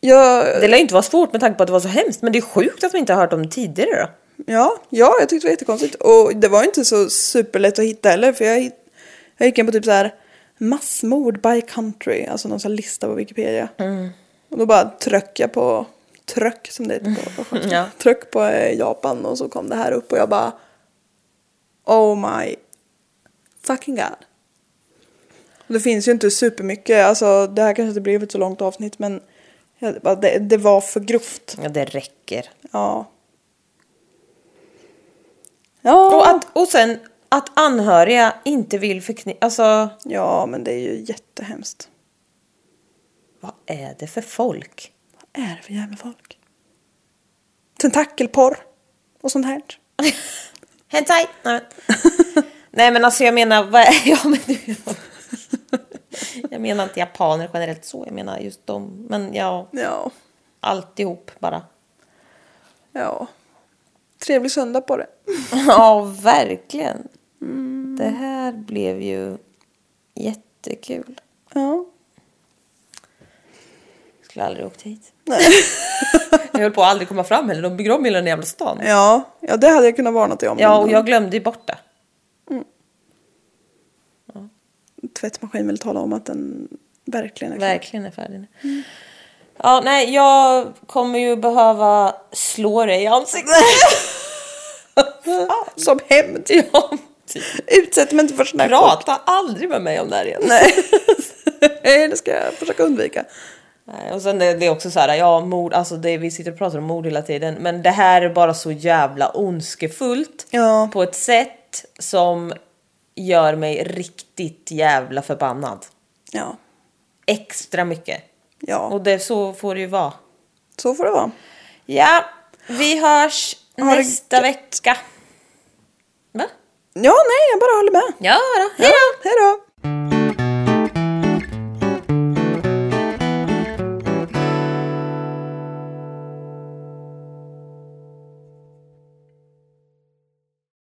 jag, Det lär ju inte vara svårt med tanke på att det var så hemskt, men det är sjukt att vi inte har hört om det tidigare då. ja, ja, jag tyckte det var jättekonstigt. Och det var inte så superlätt att hitta heller för jag, Jag gick in på typ så här massmord by country, alltså någon sån lista på Wikipedia. Och då bara tryck jag på, tryck som det heter på, Ja. tryck på eh, Japan och så kom det här upp och jag bara Oh my fucking god. Det finns ju inte supermycket, alltså det här kanske inte blev ett så långt avsnitt men det, det var för grovt. Ja, det räcker. Ja. Ja. Och, att, och sen att anhöriga inte vill förknippa... Alltså, Ja, men det är ju jättehemskt. vad är det för folk? Vad är det för jävla folk? Tentakelporr och sånt här. Hentai! Nej. Nej men alltså jag menar, vad är, ja, men du, Jag menar inte japaner generellt så, jag menar just dem. Men ja, Ja, alltihop bara. ja. Trevlig söndag på det. Ja, verkligen. Det här blev ju jättekul. Ja. Skulle aldrig åkt hit. jag höll på att aldrig komma fram heller. De bygger om hela den jävla stan. Ja, ja det hade jag kunnat varna dig om. Ja, och jag glömde ju bort det. Tvättmaskin vill tala om att den verkligen är klar. Verkligen är färdig nu. Ja, nej, jag kommer ju behöva slå dig i ansiktet. Som hämnd. ja, typ. Utsätt mig inte för sån här. Prata aldrig med mig om det här igen. Nej. Nej, det ska jag försöka undvika. Nej, och sen det, det är också så här, ja mord, alltså det, vi sitter och pratar om mord hela tiden. Men det här är bara så jävla ondskefullt. Ja. På ett sätt som gör mig riktigt jävla förbannad. Ja. Extra mycket. Ja, Och det, så får det ju vara. så får det vara. Ja, vi hörs Ha det nästa vecka. Va? Ja, nej, jag bara håller med. Ja då, hej då! Hej då!